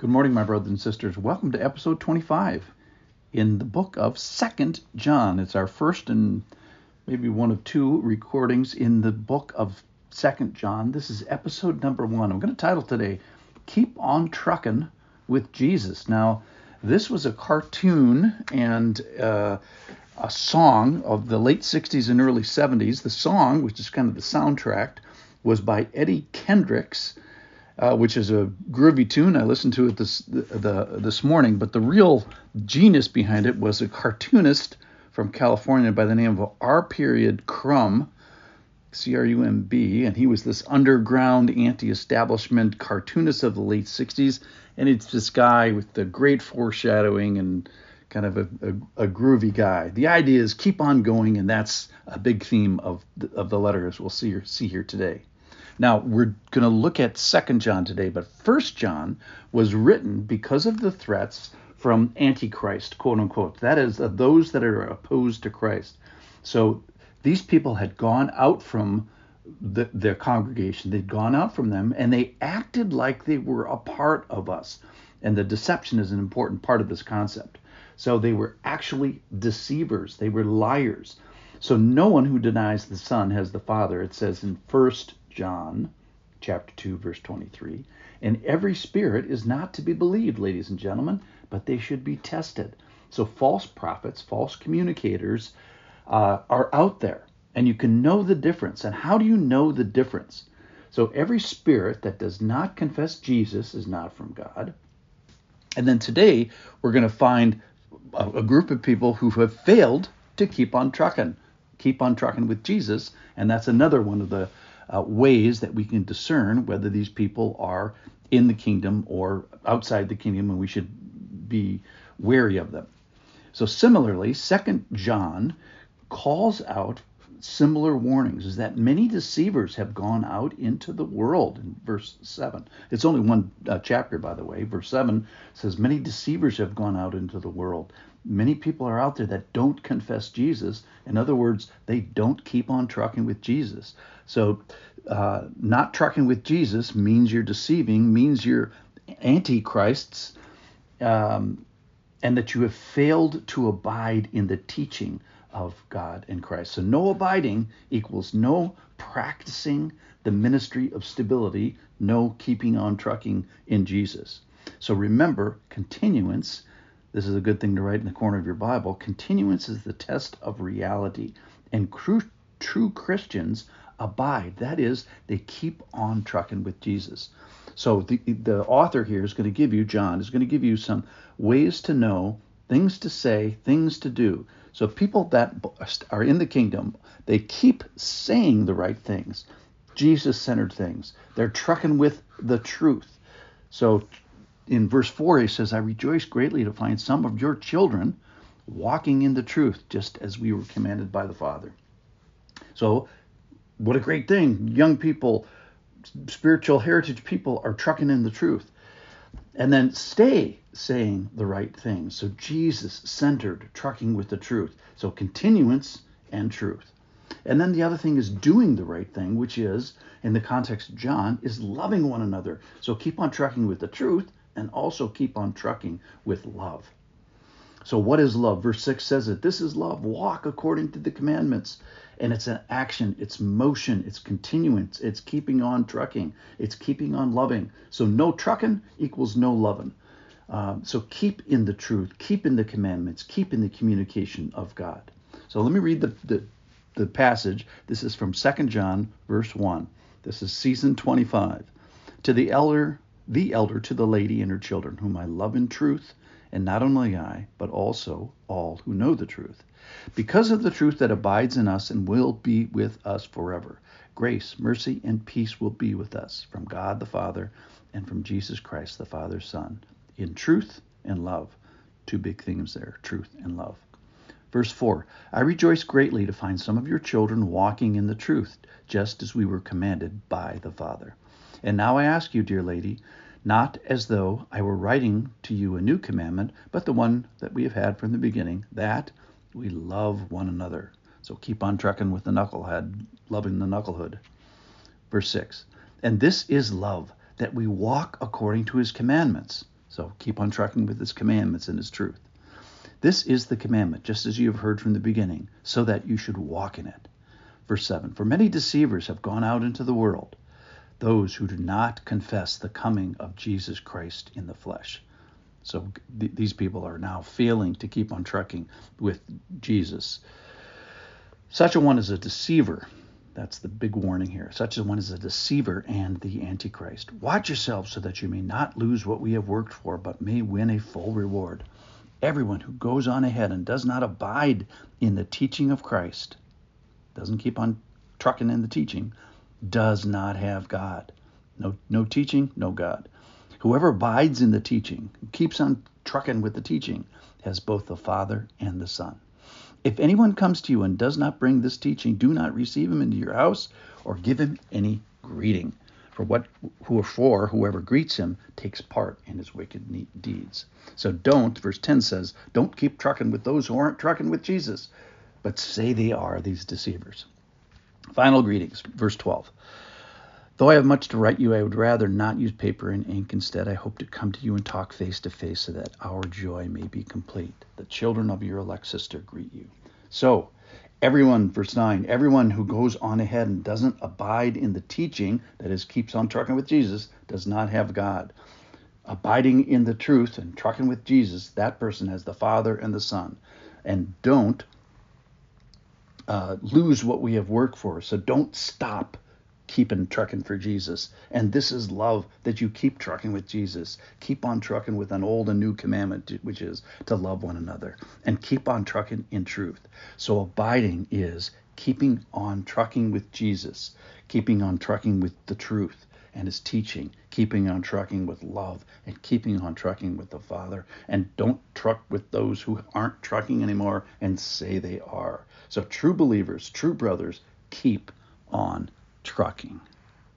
Good morning, my brothers and sisters. Welcome to episode 25 in the book of Second John. It's our first and maybe one of two recordings in the book of Second John. This is episode number one. I'm going to title today "Keep on Truckin' with Jesus." Now, this was a cartoon and uh, a song of the late 60s and early 70s. The song, which is kind of the soundtrack, was by Eddie Kendricks uh, which is a groovy tune. I listened to it this the, this morning, but the real genius behind it was a cartoonist from California by the name of R. Period Crumb, C R U M B, and he was this underground anti-establishment cartoonist of the late '60s, and it's this guy with the great foreshadowing and kind of a, a, a, groovy guy. The idea is keep on going, and that's a big theme of the, of the letter as we'll see see here today. Now, we're going to look at 2nd John today, but 1st John was written because of the threats from Antichrist, quote unquote. That is, those that are opposed to Christ. So these people had gone out from the, their congregation, they'd gone out from them, and they acted like they were a part of us. And the deception is an important part of this concept. So they were actually deceivers, they were liars. So no one who denies the Son has the Father. It says in First John chapter 2 verse 23. And every spirit is not to be believed, ladies and gentlemen, but they should be tested. So false prophets, false communicators uh, are out there, and you can know the difference. And how do you know the difference? So every spirit that does not confess Jesus is not from God. And then today we're going to find a, a group of people who have failed to keep on trucking, keep on trucking with Jesus, and that's another one of the uh, ways that we can discern whether these people are in the kingdom or outside the kingdom, and we should be wary of them. So similarly, Second John calls out similar warnings is that many deceivers have gone out into the world. In verse 7 it's only one uh, chapter by the way. Verse 7 says many deceivers have gone out into the world. Many people are out there that don't confess jesus. In other words they don't keep on trucking with jesus. So uh, not trucking with jesus means you're deceiving means you're antichrists um, and that you have failed to abide in the teaching of God in Christ. So no abiding equals no practicing the ministry of stability, no keeping on trucking in Jesus. So remember, continuance, this is a good thing to write in the corner of your Bible, continuance is the test of reality. And true, true Christians abide. That is, they keep on trucking with Jesus. So the, the author here is going to give you, John, is going to give you some ways to know, things to say, things to do. So people that are in the kingdom, they keep saying the right things, Jesus-centered things. They're trucking with the truth. So in verse 4 he says, I rejoice greatly to find some of your children walking in the truth, just as we were commanded by the Father. So what a great thing. Young people, spiritual heritage people are trucking in the truth. And then stay saying the right things. So Jesus centered, trucking with the truth. So continuance and truth. And then the other thing is doing the right thing, which is, in the context of John, is loving one another. So keep on trucking with the truth and also keep on trucking with love. So, what is love? Verse 6 says it this is love. Walk according to the commandments. And it's an action, it's motion, it's continuance, it's keeping on trucking, it's keeping on loving. So, no trucking equals no loving. Um, so keep in the truth, keep in the commandments, keep in the communication of God. So let me read the, the, the passage. This is from 2 John, verse 1. This is season 25. To the elder, the elder to the lady and her children, whom I love in truth, and not only I, but also all who know the truth. Because of the truth that abides in us and will be with us forever. Grace, mercy, and peace will be with us from God the Father and from Jesus Christ, the Father's Son in truth and love. Two big things there truth and love. Verse 4 I rejoice greatly to find some of your children walking in the truth, just as we were commanded by the Father. And now I ask you, dear lady, not as though I were writing to you a new commandment, but the one that we have had from the beginning, that we love one another. So keep on trucking with the knucklehead, loving the knucklehood. Verse 6 And this is love, that we walk according to his commandments. So keep on trucking with his commandments and his truth. This is the commandment, just as you have heard from the beginning, so that you should walk in it. Verse 7 For many deceivers have gone out into the world, those who do not confess the coming of Jesus Christ in the flesh. So th- these people are now failing to keep on trucking with Jesus. Such a one is a deceiver. That's the big warning here. Such a one is a deceiver and the Antichrist. Watch yourselves so that you may not lose what we have worked for, but may win a full reward. Everyone who goes on ahead and does not abide in the teaching of Christ, doesn't keep on trucking in the teaching, does not have God. No, no teaching, no God. Whoever abides in the teaching, keeps on trucking with the teaching, has both the Father and the Son. If anyone comes to you and does not bring this teaching, do not receive him into your house or give him any greeting. For what who for whoever greets him takes part in his wicked deeds. So don't, verse 10 says, don't keep trucking with those who aren't trucking with Jesus, but say they are these deceivers. Final greetings, verse 12. Though I have much to write you, I would rather not use paper and ink. Instead, I hope to come to you and talk face to face so that our joy may be complete. The children of your elect sister greet you. So, everyone, verse 9, everyone who goes on ahead and doesn't abide in the teaching, that is, keeps on trucking with Jesus, does not have God. Abiding in the truth and trucking with Jesus, that person has the Father and the Son. And don't uh, lose what we have worked for. So don't stop keeping trucking for Jesus. And this is love that you keep trucking with Jesus. Keep on trucking with an old and new commandment, which is to love one another. And keep on trucking in truth. So abiding is keeping on trucking with Jesus, keeping on trucking with the truth and his teaching, keeping on trucking with love and keeping on trucking with the Father. And don't truck with those who aren't trucking anymore and say they are. So, true believers, true brothers, keep on trucking.